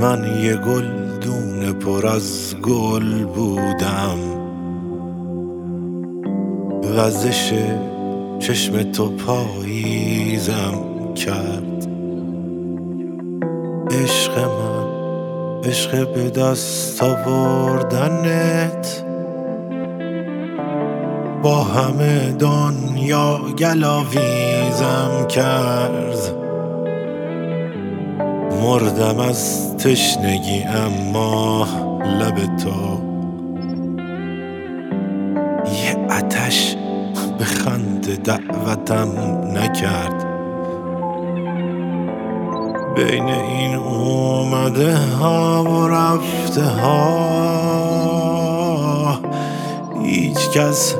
من یه گل دونه پر از گل بودم. وزش چشم تو پاییزم کرد. عشق من عشق به دست آوردنت. با همه دنیا گلاویزم کرد. مردم از تشنگی اما لب تو یه اتش به خند دعوتم نکرد. بین این اومده ها و رفته ها هیچ کس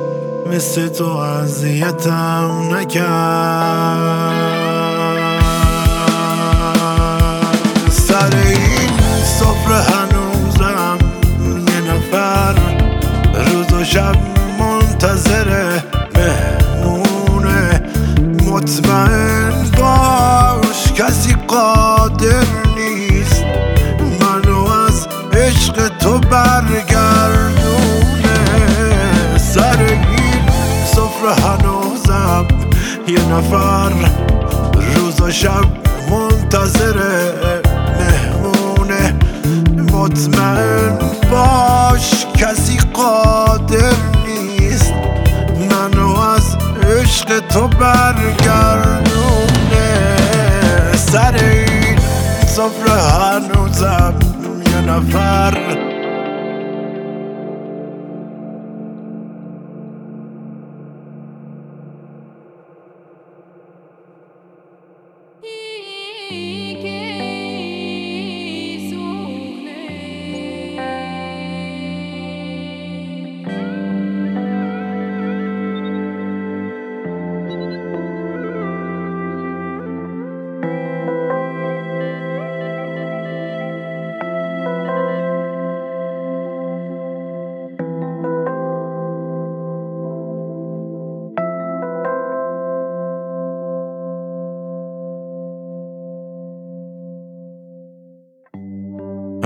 مثل تو اذیتم نکرد. سر این سفره هنوزم یه نفر. روز و شب منتظر مهمونه. مطمئن باش کسی قادر نیست. منو از عشق تو برگردونه. سر این سفره هنوزم یه نفر. روز و شب منتظره مطمئن باش کسی قادر نیست. منو از عشق تو برگردونه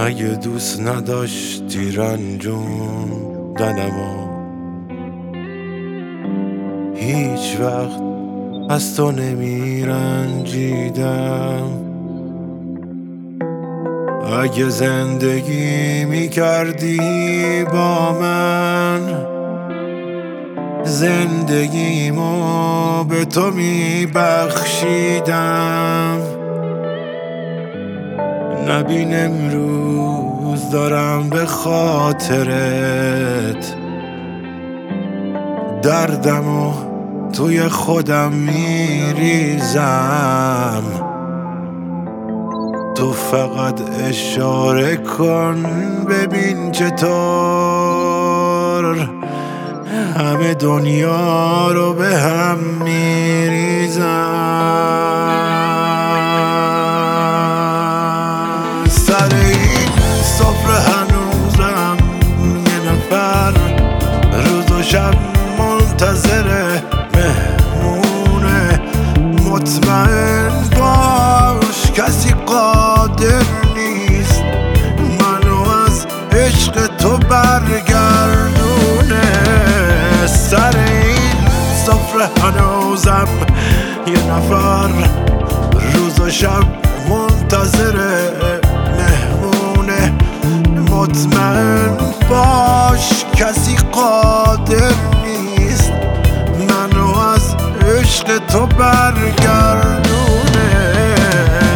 اگه دوست نداشتی رنجون دنمو هیچ وقت از تو نمی رنجیدم اگه زندگی می کردی با من زندگیمو به تو می بخشیدم نبین امروز دارم به خاطرت دردم و توی خودم میریزم. تو فقط اشاره کن ببین چطور همه دنیا رو به هم میریزم. شب منتظر مهمونه. مطمئن باش کسی قادر نیست. منو از عشق تو برگردونه.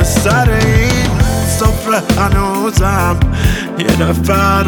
سر این سفره هنوزم یه نفر